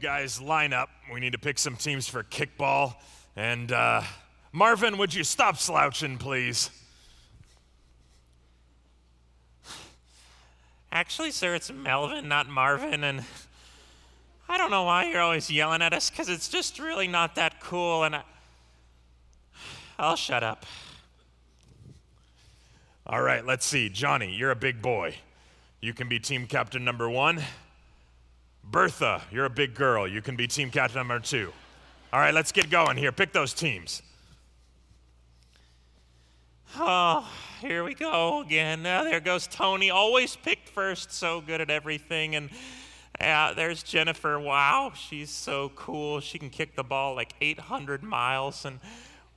guys line up. We need to pick some teams for kickball. And uh, Marvin, would you stop slouching, please? Actually, sir, it's Melvin, not Marvin, and I don't know why you're always yelling at us because it's just really not that cool, and I... I'll shut up. All right, let's see. Johnny, you're a big boy. You can be team captain number one. Bertha, you're a big girl. You can be team captain number two. All right, let's get going here. Pick those teams. Oh, here we go again. There goes Tony, always picked first, so good at everything. And yeah, there's Jennifer. Wow, she's so cool. She can kick the ball like 800 miles. And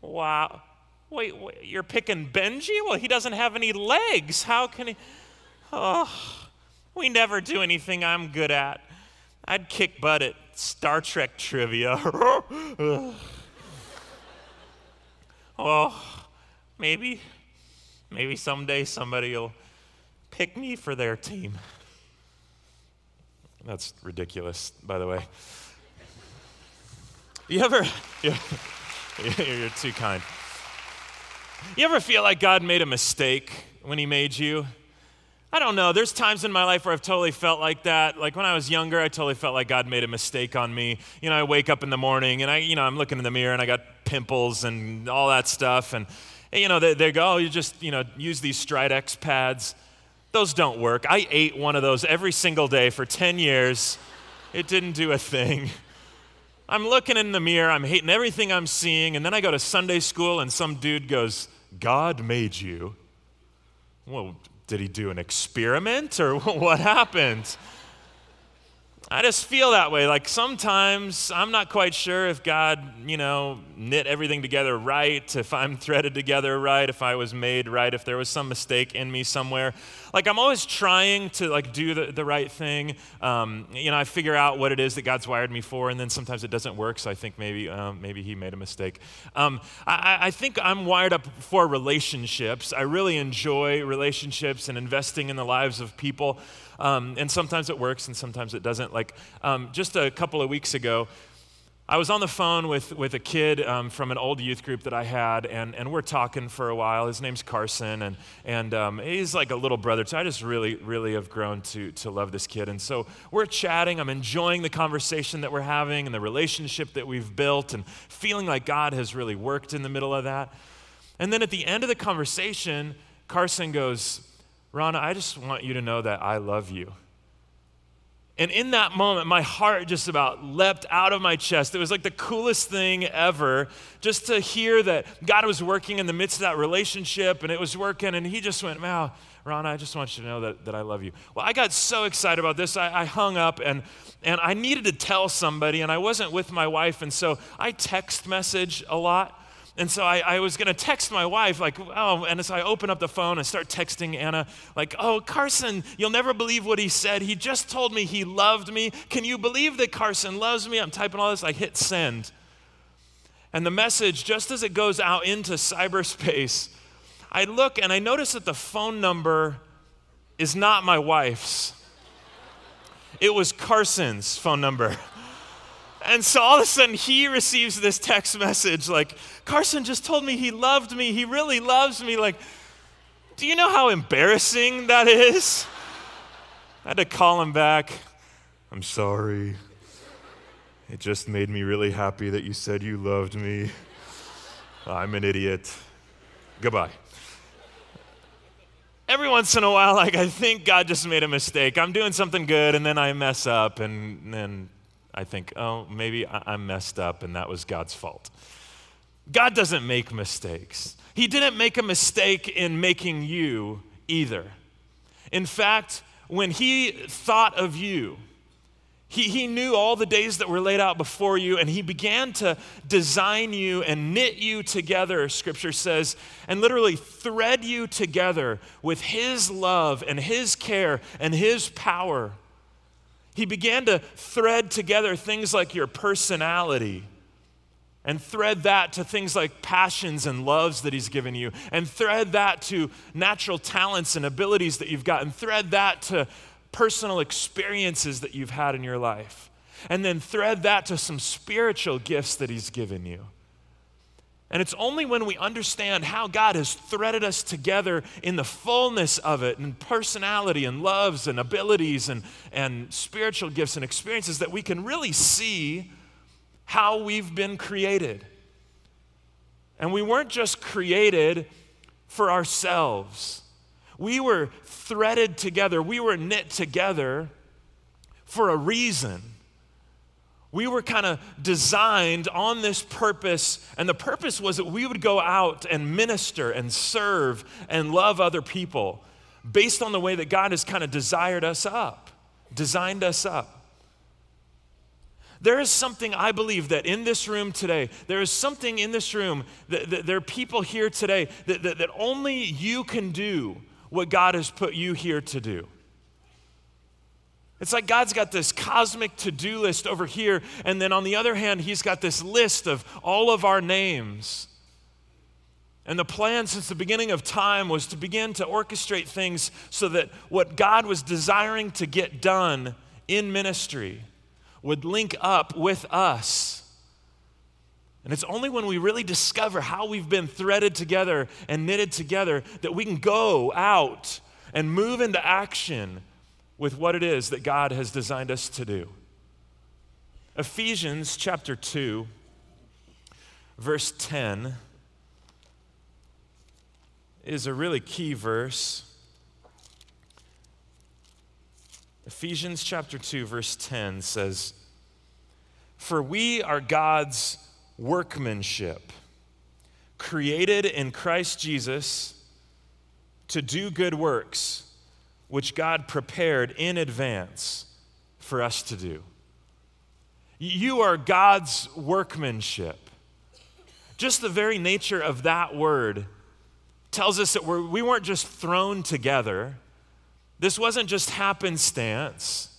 wow, wait, wait you're picking Benji? Well, he doesn't have any legs. How can he? Oh, we never do anything I'm good at. I'd kick butt at Star Trek trivia. oh, maybe, maybe someday somebody will pick me for their team. That's ridiculous, by the way. You ever, you're too kind. You ever feel like God made a mistake when He made you? I don't know. There's times in my life where I've totally felt like that. Like when I was younger, I totally felt like God made a mistake on me. You know, I wake up in the morning and I, you know, I'm looking in the mirror and I got pimples and all that stuff. And, you know, they, they go, oh, you just, you know, use these Stridex pads. Those don't work. I ate one of those every single day for 10 years. It didn't do a thing. I'm looking in the mirror, I'm hating everything I'm seeing, and then I go to Sunday school and some dude goes, God made you. Well, did he do an experiment or what happened? I just feel that way. Like sometimes I'm not quite sure if God, you know, knit everything together right, if I'm threaded together right, if I was made right, if there was some mistake in me somewhere. Like I'm always trying to like do the, the right thing. Um, you know, I figure out what it is that God's wired me for, and then sometimes it doesn't work. So I think maybe um, maybe He made a mistake. Um, I, I think I'm wired up for relationships. I really enjoy relationships and investing in the lives of people. Um, and sometimes it works and sometimes it doesn't. Like um, just a couple of weeks ago, I was on the phone with, with a kid um, from an old youth group that I had, and, and we're talking for a while. His name's Carson, and, and um, he's like a little brother. So I just really, really have grown to, to love this kid. And so we're chatting. I'm enjoying the conversation that we're having and the relationship that we've built, and feeling like God has really worked in the middle of that. And then at the end of the conversation, Carson goes, Rana, I just want you to know that I love you. And in that moment, my heart just about leapt out of my chest. It was like the coolest thing ever just to hear that God was working in the midst of that relationship and it was working. And he just went, Wow, Rana, I just want you to know that, that I love you. Well, I got so excited about this. I, I hung up and, and I needed to tell somebody, and I wasn't with my wife. And so I text message a lot. And so I, I was going to text my wife, like, oh, and so I open up the phone and start texting Anna, like, oh, Carson, you'll never believe what he said. He just told me he loved me. Can you believe that Carson loves me? I'm typing all this. I hit send. And the message, just as it goes out into cyberspace, I look and I notice that the phone number is not my wife's, it was Carson's phone number. And so all of a sudden, he receives this text message like, Carson just told me he loved me. He really loves me. Like, do you know how embarrassing that is? I had to call him back. I'm sorry. It just made me really happy that you said you loved me. I'm an idiot. Goodbye. Every once in a while, like I think God just made a mistake. I'm doing something good and then I mess up and then I think, oh, maybe I'm messed up and that was God's fault. God doesn't make mistakes. He didn't make a mistake in making you either. In fact, when He thought of you, he, he knew all the days that were laid out before you, and He began to design you and knit you together, Scripture says, and literally thread you together with His love and His care and His power. He began to thread together things like your personality and thread that to things like passions and loves that He's given you, and thread that to natural talents and abilities that you've got, and thread that to personal experiences that you've had in your life. and then thread that to some spiritual gifts that He's given you. And it's only when we understand how God has threaded us together in the fullness of it, and personality, and loves, and abilities, and, and spiritual gifts and experiences, that we can really see how we've been created. And we weren't just created for ourselves, we were threaded together, we were knit together for a reason. We were kind of designed on this purpose, and the purpose was that we would go out and minister and serve and love other people based on the way that God has kind of desired us up, designed us up. There is something I believe that in this room today, there is something in this room that, that there are people here today that, that, that only you can do what God has put you here to do. It's like God's got this cosmic to do list over here, and then on the other hand, He's got this list of all of our names. And the plan since the beginning of time was to begin to orchestrate things so that what God was desiring to get done in ministry would link up with us. And it's only when we really discover how we've been threaded together and knitted together that we can go out and move into action with what it is that God has designed us to do. Ephesians chapter 2, verse 10 is a really key verse. Ephesians chapter 2, verse 10 says, For we are God's workmanship, created in Christ Jesus to do good works, which God prepared in advance for us to do. You are God's workmanship. Just the very nature of that word tells us that we're, we weren't just thrown together this wasn't just happenstance,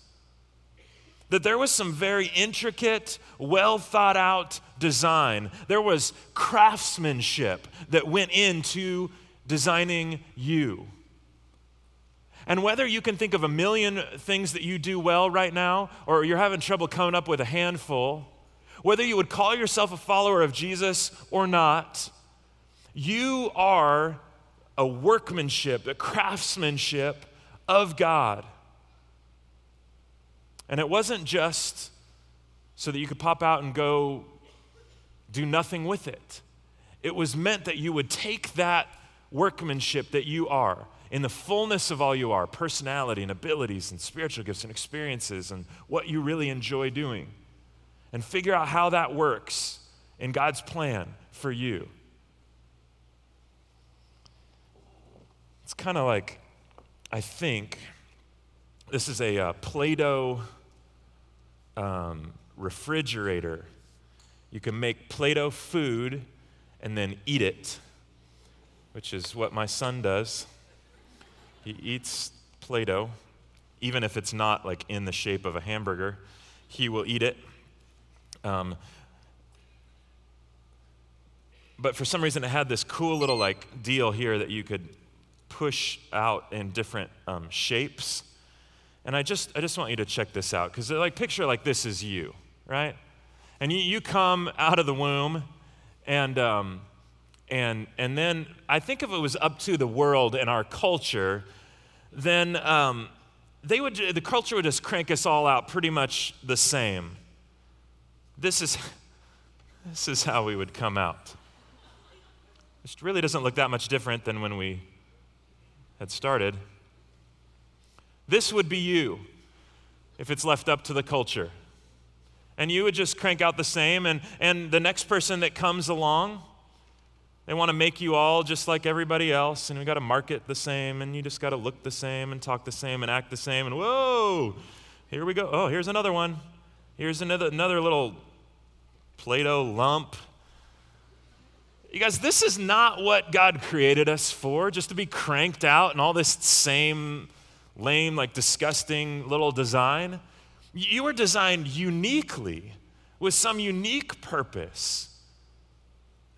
that there was some very intricate, well thought out design. There was craftsmanship that went into designing you. And whether you can think of a million things that you do well right now, or you're having trouble coming up with a handful, whether you would call yourself a follower of Jesus or not, you are a workmanship, a craftsmanship of God. And it wasn't just so that you could pop out and go do nothing with it. It was meant that you would take that workmanship that you are, in the fullness of all you are personality and abilities and spiritual gifts and experiences and what you really enjoy doing, and figure out how that works in God's plan for you. It's kind of like I think this is a uh, Play Doh um, refrigerator. You can make Play Doh food and then eat it, which is what my son does. He eats Play Doh, even if it's not like in the shape of a hamburger, he will eat it. Um, but for some reason, it had this cool little like deal here that you could push out in different um, shapes. And I just, I just want you to check this out because, like, picture like this is you, right? And you, you come out of the womb, and, um, and, and then I think if it was up to the world and our culture, then um, they would, the culture would just crank us all out pretty much the same. This is, this is how we would come out. It really doesn't look that much different than when we had started. This would be you if it's left up to the culture. And you would just crank out the same, and, and the next person that comes along, they want to make you all just like everybody else, and we got to market the same, and you just got to look the same, and talk the same, and act the same, and whoa, here we go. Oh, here's another one. Here's another, another little Play Doh lump. You guys, this is not what God created us for, just to be cranked out and all this same lame, like disgusting little design. You were designed uniquely with some unique purpose.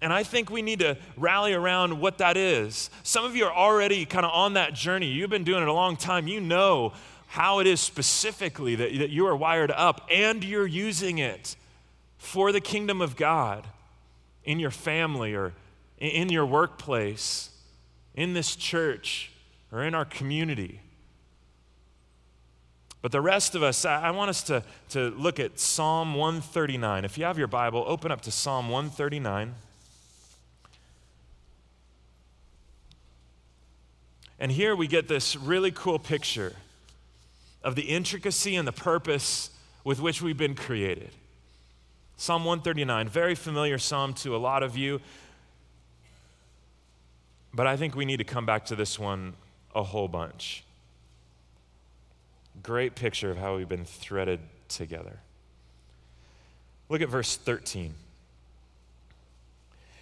And I think we need to rally around what that is. Some of you are already kind of on that journey. You've been doing it a long time. You know how it is specifically that, that you are wired up and you're using it for the kingdom of God in your family or in your workplace, in this church, or in our community. But the rest of us, I want us to, to look at Psalm 139. If you have your Bible, open up to Psalm 139. And here we get this really cool picture of the intricacy and the purpose with which we've been created. Psalm 139, very familiar psalm to a lot of you. But I think we need to come back to this one a whole bunch. Great picture of how we've been threaded together. Look at verse 13.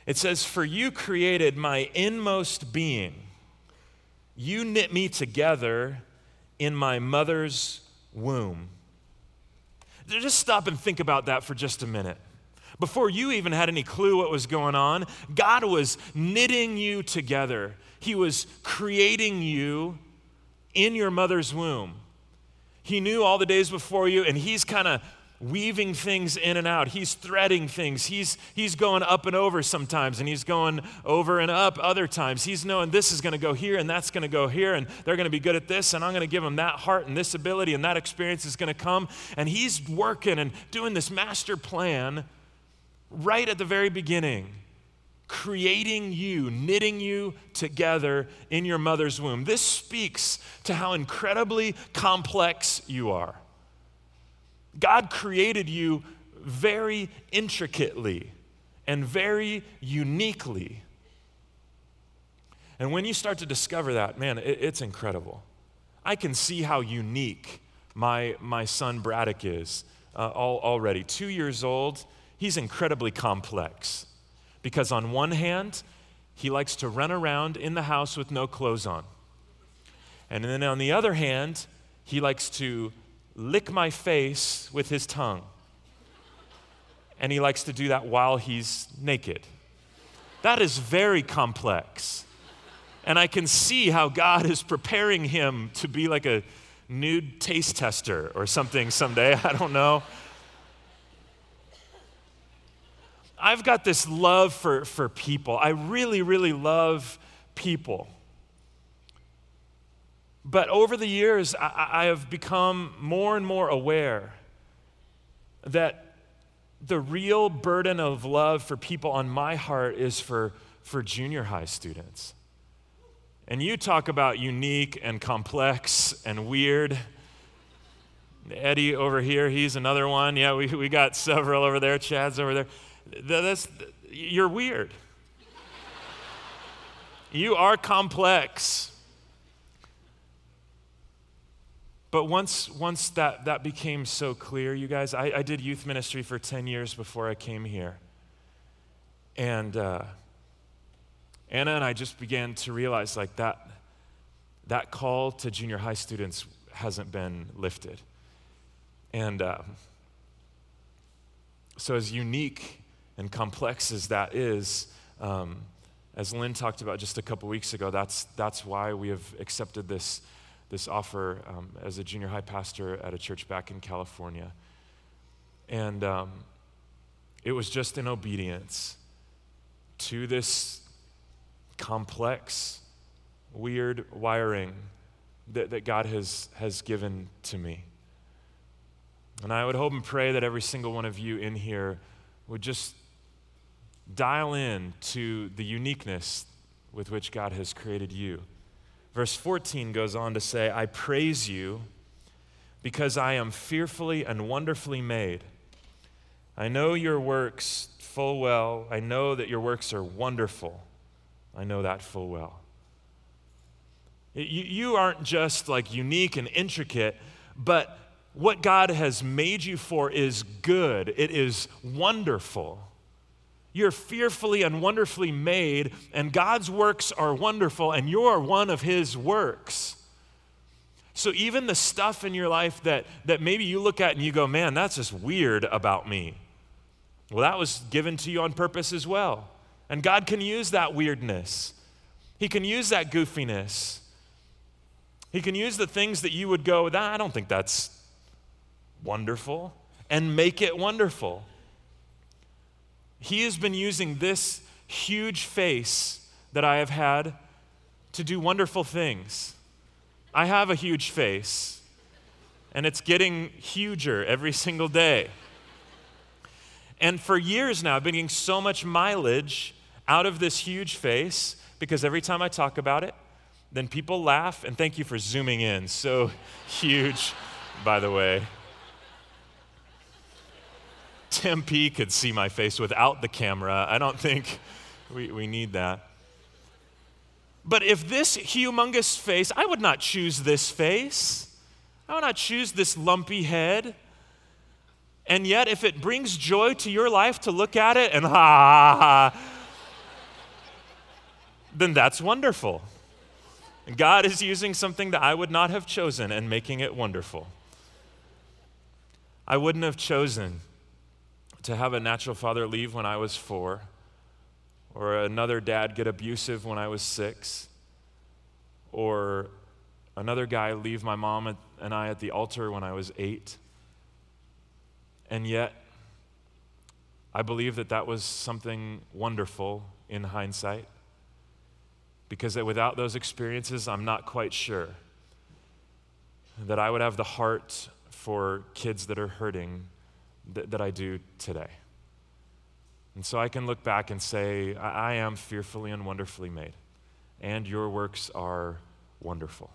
It says, For you created my inmost being. You knit me together in my mother's womb. Just stop and think about that for just a minute. Before you even had any clue what was going on, God was knitting you together. He was creating you in your mother's womb. He knew all the days before you, and He's kind of weaving things in and out. He's threading things. He's, he's going up and over sometimes, and he's going over and up other times. He's knowing this is going to go here, and that's going to go here, and they're going to be good at this, and I'm going to give them that heart and this ability, and that experience is going to come. And he's working and doing this master plan right at the very beginning. Creating you, knitting you together in your mother's womb. This speaks to how incredibly complex you are. God created you very intricately and very uniquely. And when you start to discover that, man, it, it's incredible. I can see how unique my, my son Braddock is uh, all, already. Two years old, he's incredibly complex because, on one hand, he likes to run around in the house with no clothes on. And then on the other hand, he likes to lick my face with his tongue. And he likes to do that while he's naked. That is very complex. And I can see how God is preparing him to be like a nude taste tester or something someday. I don't know. I've got this love for, for people. I really, really love people. But over the years, I, I have become more and more aware that the real burden of love for people on my heart is for, for junior high students. And you talk about unique and complex and weird. Eddie over here, he's another one. Yeah, we, we got several over there. Chad's over there. That's, you're weird. you are complex. But once, once that, that became so clear, you guys, I, I did youth ministry for 10 years before I came here. And uh, Anna and I just began to realize like that, that call to junior high students hasn't been lifted. And uh, so, as unique and complex as that is, um, as Lynn talked about just a couple weeks ago, that's, that's why we have accepted this this offer um, as a junior high pastor at a church back in California. And um, it was just in obedience to this complex, weird wiring that, that God has, has given to me. And I would hope and pray that every single one of you in here would just dial in to the uniqueness with which God has created you. Verse 14 goes on to say, I praise you because I am fearfully and wonderfully made. I know your works full well. I know that your works are wonderful. I know that full well. You, you aren't just like unique and intricate, but what God has made you for is good, it is wonderful. You're fearfully and wonderfully made, and God's works are wonderful, and you're one of His works. So even the stuff in your life that, that maybe you look at and you go, man, that's just weird about me. Well, that was given to you on purpose as well. And God can use that weirdness, He can use that goofiness He can use the things that you would go, I don't think that's wonderful, and make it wonderful. He has been using this huge face that I have had to do wonderful things. I have a huge face, and it's getting huger every single day. And for years now, I've been getting so much mileage out of this huge face because every time I talk about it, then people laugh, and thank you for zooming in. So huge, by the way. Tempe could see my face without the camera. I don't think we, we need that. But if this humongous face, I would not choose this face. I would not choose this lumpy head. And yet, if it brings joy to your life to look at it and ha ha ha, then that's wonderful. God is using something that I would not have chosen and making it wonderful. I wouldn't have chosen to have a natural father leave when I was four, or another dad get abusive when I was six, or another guy leave my mom and I at the altar when I was eight. And yet, I believe that that was something wonderful in hindsight because without those experiences, I'm not quite sure that I would have the heart for kids that are hurting that, that I do today. And so I can look back and say, I, I am fearfully and wonderfully made, and your works are wonderful,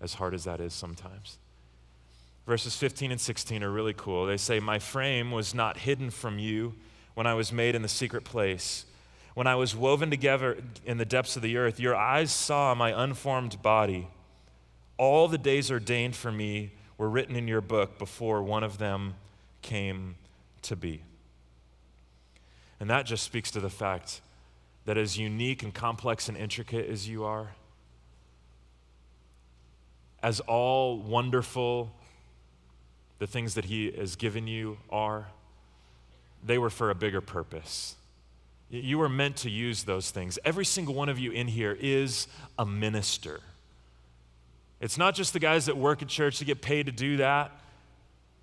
as hard as that is sometimes. Verses 15 and 16 are really cool. They say, My frame was not hidden from you when I was made in the secret place when I was woven together in the depths of the earth, your eyes saw my unformed body. All the days ordained for me were written in your book before one of them came to be. And that just speaks to the fact that as unique and complex and intricate as you are, as all wonderful the things that He has given you are, they were for a bigger purpose. You were meant to use those things. Every single one of you in here is a minister. It's not just the guys that work at church that get paid to do that.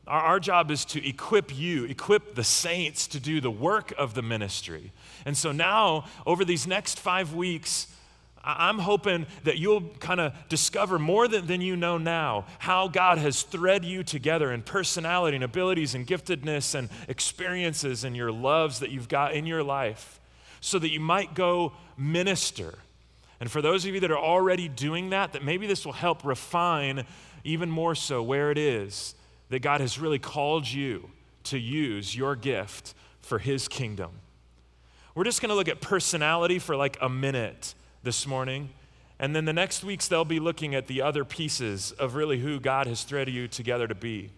Our, our, job is to equip you, equip the saints to do the work of the ministry. And so now, over these next five weeks, I'm hoping that you'll kind of discover more than, than you know now how God has thread you together in personality and abilities and giftedness and experiences and your loves that you've got in your life so that you might go minister. And for those of you that are already doing that, that maybe this will help refine even more so where it is that God has really called you to use your gift for His kingdom. We're just going to look at personality for like a minute this morning. And then the next weeks, they'll be looking at the other pieces of really who God has threaded you together to be.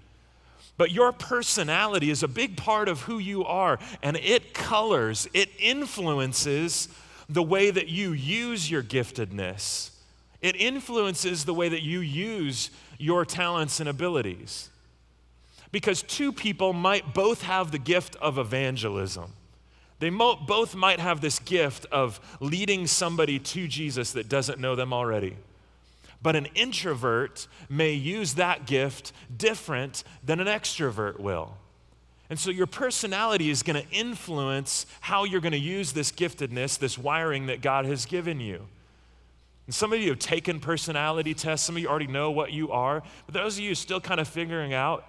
But your personality is a big part of who you are, and it colors, it influences the way that you use your giftedness. It influences the way that you use your talents and abilities. Because two people might both have the gift of evangelism. They mo- both might have this gift of leading somebody to Jesus that doesn't know them already. But an introvert may use that gift different than an extrovert will. And so your personality is going to influence how you're going to use this giftedness, this wiring that God has given you. And some of you have taken personality tests, some of you already know what you are, but those of you still kind of figuring out,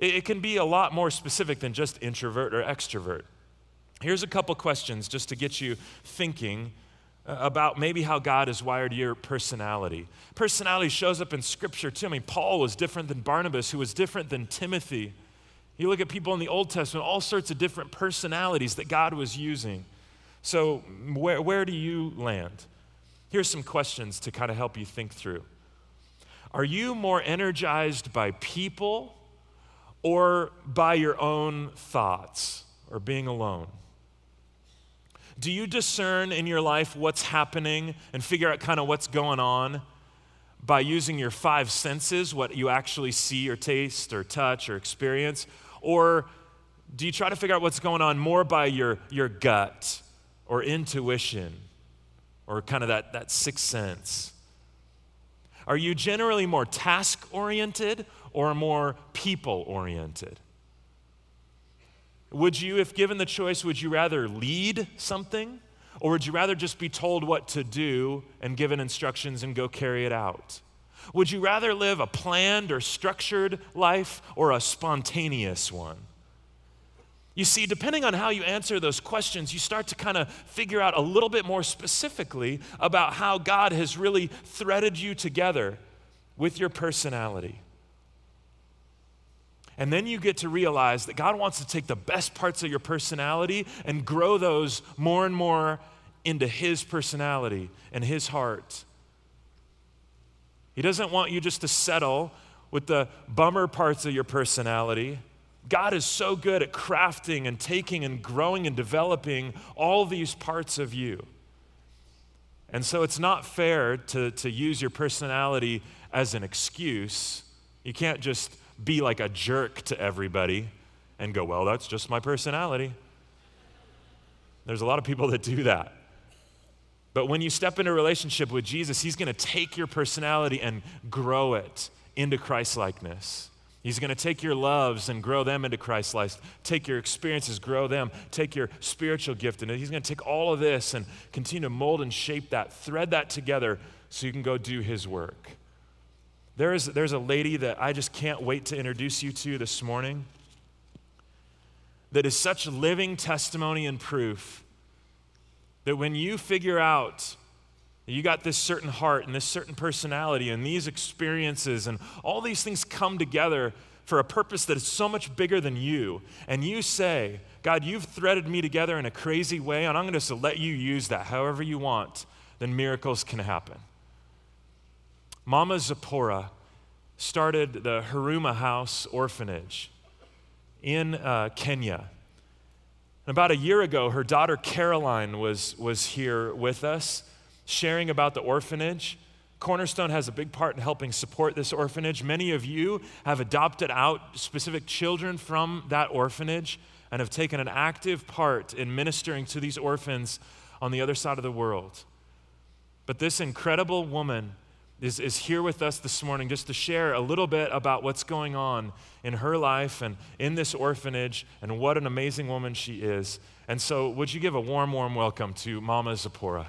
it, it can be a lot more specific than just introvert or extrovert. Here's a couple questions just to get you thinking uh, about maybe how God has wired your personality. Personality shows up in Scripture too. I mean, Paul was different than Barnabas, who was different than Timothy. You look at people in the Old Testament, all sorts of different personalities that God was using. So, where, where do you land? Here's some questions to kind of help you think through. Are you more energized by people or by your own thoughts or being alone? Do you discern in your life what's happening and figure out kind of what's going on by using your five senses, what you actually see or taste or touch or experience? Or do you try to figure out what's going on more by your, your gut or intuition or kind of that, that sixth sense? Are you generally more task oriented or more people oriented? Would you, if given the choice, would you rather lead something or would you rather just be told what to do and given instructions and go carry it out? Would you rather live a planned or structured life or a spontaneous one? You see, depending on how you answer those questions, you start to kind of figure out a little bit more specifically about how God has really threaded you together with your personality. And then you get to realize that God wants to take the best parts of your personality and grow those more and more into His personality and His heart. He doesn't want you just to settle with the bummer parts of your personality God is so good at crafting and taking and growing and developing all these parts of you. And so it's not fair to, to use your personality as an excuse. You can't just be like a jerk to everybody and go, well, that's just my personality. There's a lot of people that do that. But when you step into a relationship with Jesus, He's going to take your personality and grow it into Christ likeness. He's going to take your loves and grow them into Christ life. Take your experiences, grow them. Take your spiritual gift, and he's going to take all of this and continue to mold and shape that, thread that together so you can go do his work. There is, there's a lady that I just can't wait to introduce you to this morning that is such living testimony and proof that when you figure out you got this certain heart and this certain personality and these experiences, and all these things come together for a purpose that is so much bigger than you. And you say, God, you've threaded me together in a crazy way, and I'm going to let you use that however you want, then miracles can happen. Mama Zipporah started the Haruma House Orphanage in uh, Kenya. And about a year ago, her daughter Caroline was, was here with us sharing about the orphanage. Cornerstone has a big part in helping support this orphanage. Many of you have adopted out specific children from that orphanage and have taken an active part in ministering to these orphans on the other side of the world. But this incredible woman is, is here with us this morning just to share a little bit about what's going on in her life and in this orphanage and what an amazing woman she is. And so, would you give a warm, warm welcome to Mama Zipporah?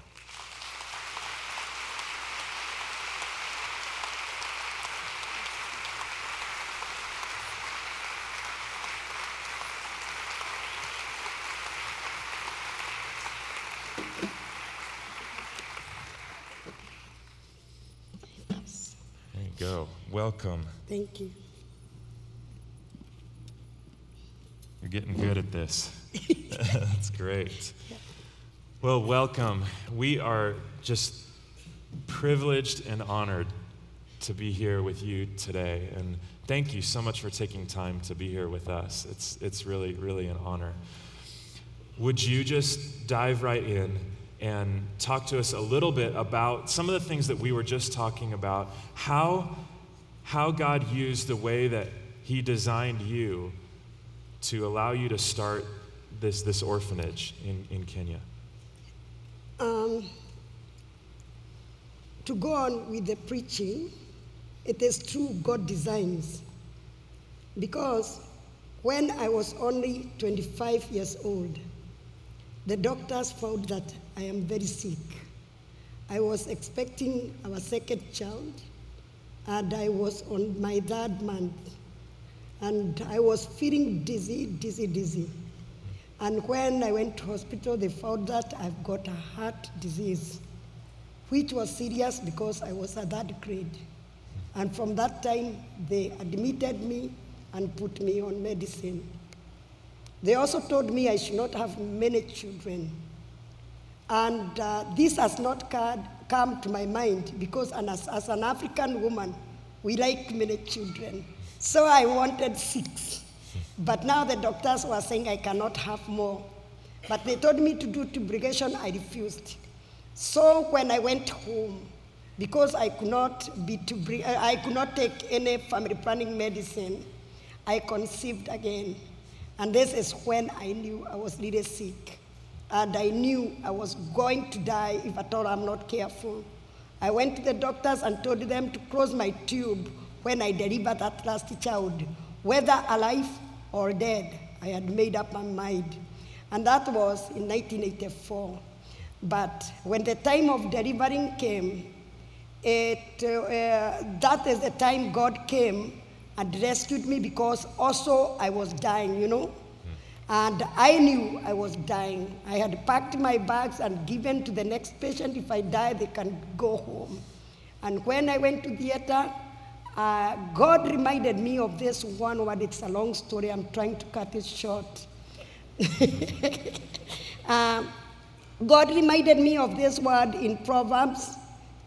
Welcome. Thank you. You're getting good at this. That's great. Well, welcome. We are just privileged and honored to be here with you today. And thank you so much for taking time to be here with us. It's, it's really, really an honor. Would you just dive right in and talk to us a little bit about some of the things that we were just talking about? How how God used the way that He designed you to allow you to start this, this orphanage in, in Kenya? Um, to go on with the preaching, it is true God designs. Because when I was only 25 years old, the doctors found that I am very sick. I was expecting our second child, and I was on my third month. And I was feeling dizzy, dizzy, dizzy. And when I went to hospital, they found that I've got a heart disease, which was serious because I was at that grade. And from that time, they admitted me and put me on medicine. They also told me I should not have many children. And uh, this has not come to my mind because as, as an African woman, we like many children. So I wanted six. But now the doctors were saying I cannot have more. But they told me to do tubulation, I refused. So when I went home, because I could not be tubri- I could not take any family planning medicine, I conceived again. And this is when I knew I was really sick. And I knew I was going to die if at all I'm not careful. I went to the doctors and told them to close my tube when I delivered that last child, whether alive or dead. I had made up my mind. And that was in 1984. But when the time of delivering came, it, uh, that is the time God came and rescued me because also I was dying, you know. And I knew I was dying. I had packed my bags and given to the next patient. If I die, they can go home. And when I went to theater, uh, God reminded me of this one word. It's a long story. I'm trying to cut it short. uh, God reminded me of this word in Proverbs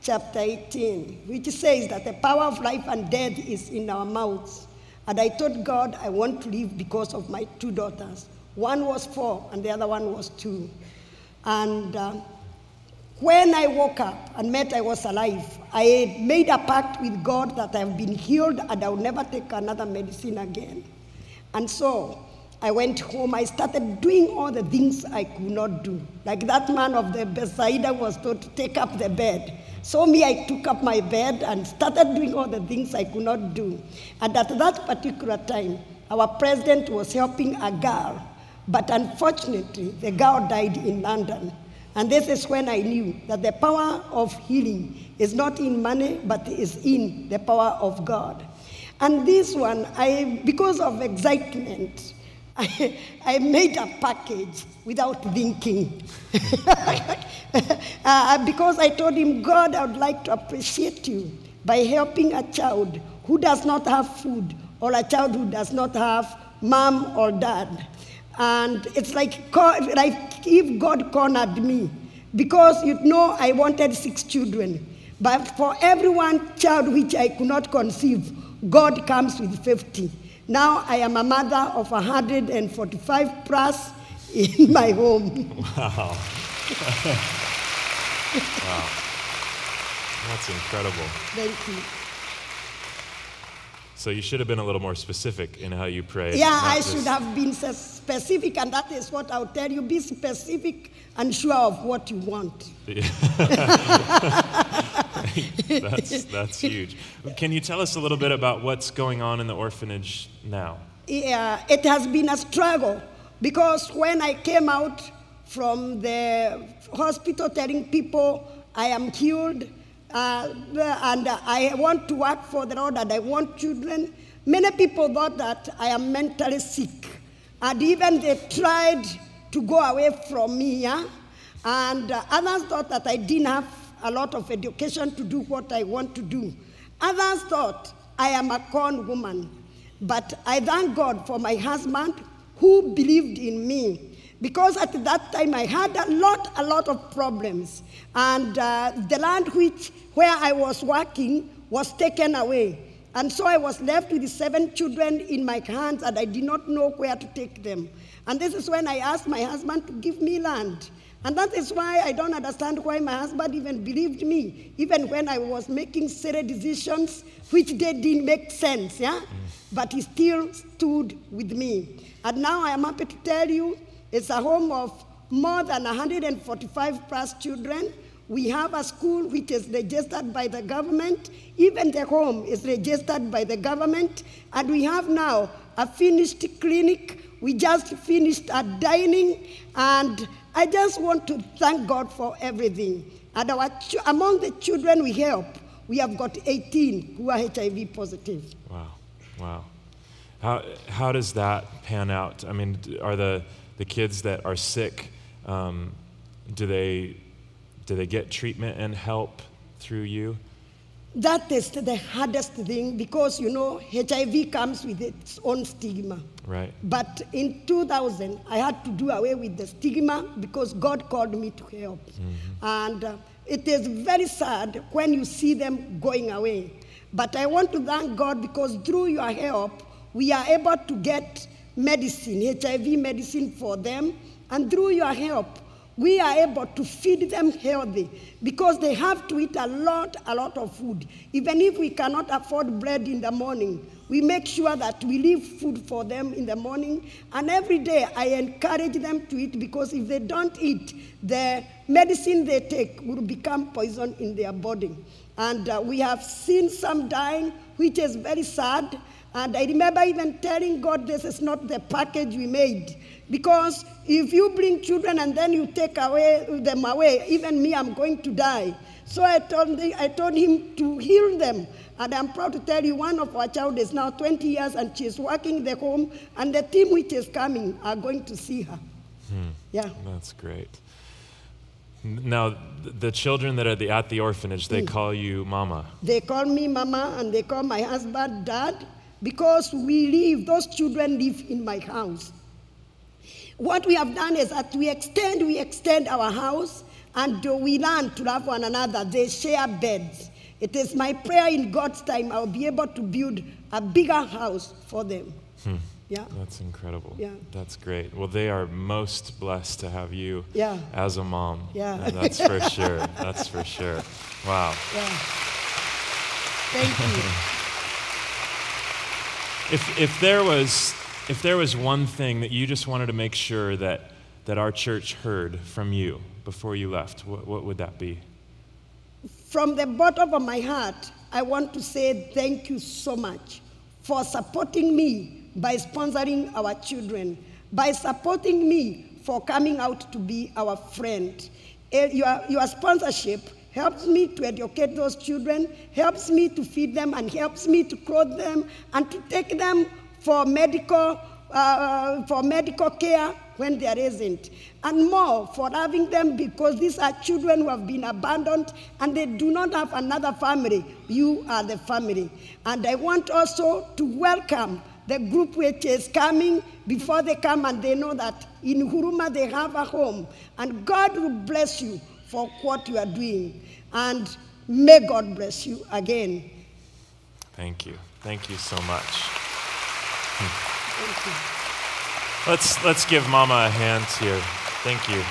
chapter 18, which says that the power of life and death is in our mouths. And I told God I want to live because of my two daughters. One was four, and the other one was two. And uh, when I woke up and met I was alive, I made a pact with God that I've been healed and I'll never take another medicine again. And so I went home. I started doing all the things I could not do. Like that man of the Bethsaida was told to take up the bed. So me, I took up my bed and started doing all the things I could not do. And at that particular time, our president was helping a girl but unfortunately, the girl died in London. And this is when I knew that the power of healing is not in money, but is in the power of God. And this one, I, because of excitement, I, I made a package without thinking. uh, because I told him, God, I would like to appreciate you by helping a child who does not have food or a child who does not have mom or dad. And it's like, like if God cornered me, because you know I wanted six children. But for every one child which I could not conceive, God comes with 50. Now I am a mother of 145 plus in my home. Wow. wow. That's incredible. Thank you. So you should have been a little more specific in how you prayed. Yeah, I just... should have been specific, and that is what I'll tell you. Be specific and sure of what you want. that's, that's huge. Can you tell us a little bit about what's going on in the orphanage now? Yeah, it has been a struggle because when I came out from the hospital telling people I am healed, uh, and I want to work for the Lord and I want children. Many people thought that I am mentally sick. And even they tried to go away from me. Yeah? And uh, others thought that I didn't have a lot of education to do what I want to do. Others thought I am a con woman. But I thank God for my husband who believed in me because at that time I had a lot, a lot of problems. And uh, the land which, where I was working was taken away. And so I was left with seven children in my hands, and I did not know where to take them. And this is when I asked my husband to give me land. And that is why I don't understand why my husband even believed me, even when I was making silly decisions which they didn't make sense, yeah? Mm. But he still stood with me. And now I am happy to tell you it's a home of more than 145 plus children. We have a school which is registered by the government. Even the home is registered by the government. And we have now a finished clinic. We just finished a dining. And I just want to thank God for everything. And our among the children we help, we have got 18 who are HIV positive. Wow, wow. How, how does that pan out? I mean, are the the kids that are sick, um, do they do they get treatment and help through you? That is the hardest thing because you know HIV comes with its own stigma. Right. But in 2000, I had to do away with the stigma because God called me to help. Mm-hmm. And uh, it is very sad when you see them going away. But I want to thank God because through your help, we are able to get medicine, HIV medicine for them. And through your help, we are able to feed them healthy because they have to eat a lot, a lot of food. Even if we cannot afford bread in the morning, We make sure that we leave food for them in the morning. And every day I encourage them to eat because if they don't eat, the medicine they take will become poison in their body. And uh, we have seen some dying, which is very sad. And I remember even telling God, this is not the package we made. Because if you bring children and then you take away them away, even me, I'm going to die. So I told, the, I told him to heal them. And I'm proud to tell you, one of our child is now 20 years and she's working the home, and the team which is coming are going to see her. Hmm. Yeah. That's great. Now, the children that are the, at the orphanage, they call you mama. They call me mama and they call my husband dad because we live, those children live in my house. What we have done is that we extend, we extend our house and we learn to love one another. They share beds. It is my prayer in God's time I'll be able to build a bigger house for them. Hmm. Yeah. That's incredible. Yeah. That's great. Well, they are most blessed to have you Yeah. as a mom. Yeah. And that's for sure. That's for sure. Wow. Yeah. Thank you. If, if, there was, if there was one thing that you just wanted to make sure that, that our church heard from you before you left, what, what would that be? From the bottom of my heart, I want to say thank you so much for supporting me by sponsoring our children, by supporting me for coming out to be our friend. Eh, Your, your sponsorship helps me to educate those children, helps me to feed them, and helps me to clothe them and to take them for medical, uh, for medical care when there isn't. And more for having them because these are children who have been abandoned and they do not have another family. You are the family. And I want also to welcome the group which is coming before they come and they know that in Huruma they have a home. And God will bless you for what you are doing. And may God bless you again. Thank you. Thank you so much. Thank you. Let's, let's give Mama a hand here. Thank you.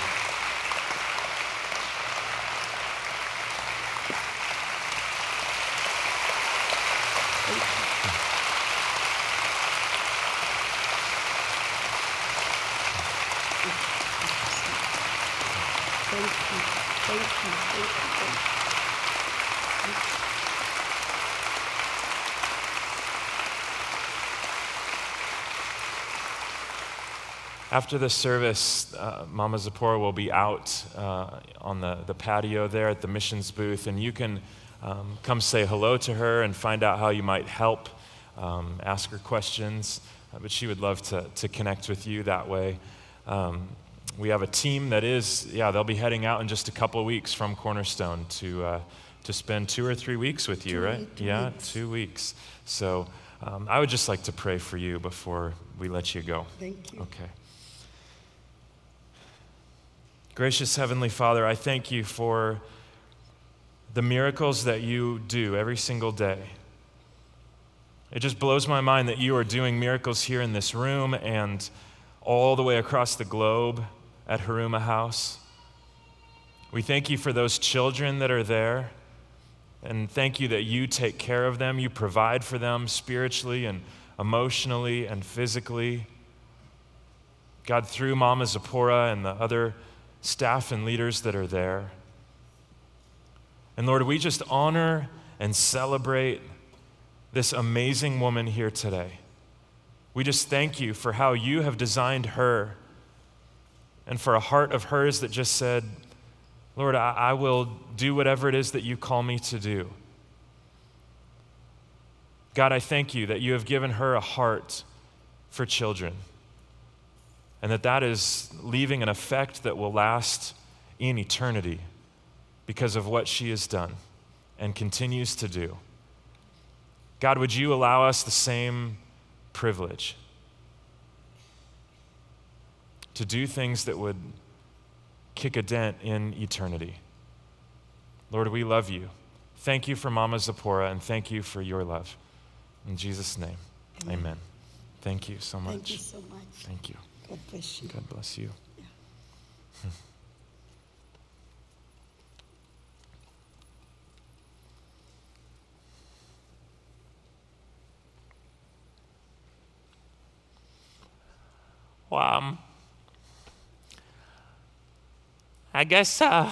Thank you. Thank you. Thank you. Thank you. After the service, uh, Mama Zipporah will be out uh, on the, the patio there at the missions booth, and you can um, come say hello to her and find out how you might help, um, ask her questions. Uh, but she would love to, to connect with you that way. Um, we have a team that is, yeah, they'll be heading out in just a couple of weeks from Cornerstone to, uh, to spend two or three weeks with you, Two right? two yeah, weeks. two weeks. So um, I would just like to pray for you before we let you go. Thank you. Okay. Gracious Heavenly Father, I thank you for the miracles that you do every single day. It just blows my mind that you are doing miracles here in this room and all the way across the globe at Huruma House. We thank you for those children that are there. And thank you that you take care of them. You provide for them spiritually and emotionally and physically. God, through Mama Zipporah and the other staff and leaders that are there. And Lord, we just honor and celebrate this amazing woman here today. We just thank you for how you have designed her and for a heart of hers that just said, Lord, I, I will do whatever it is that you call me to do. God, I thank you that you have given her a heart for children and that that is leaving an effect that will last in eternity because of what she has done and continues to do. God, would you allow us the same privilege to do things that would kick a dent in eternity? Lord, we love you. Thank you for Mama Zipporah and thank you for your love. In Jesus' name, amen. Thank you so much. Thank you so much. Thank you. God bless you. God bless you. Well, um, I guess uh,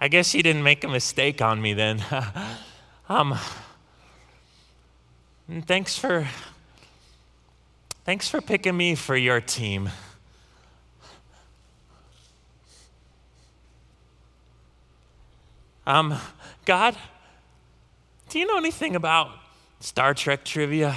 I guess you didn't make a mistake on me then. um, thanks for thanks for picking me for your team. Um, God, do you know anything about Star Trek trivia?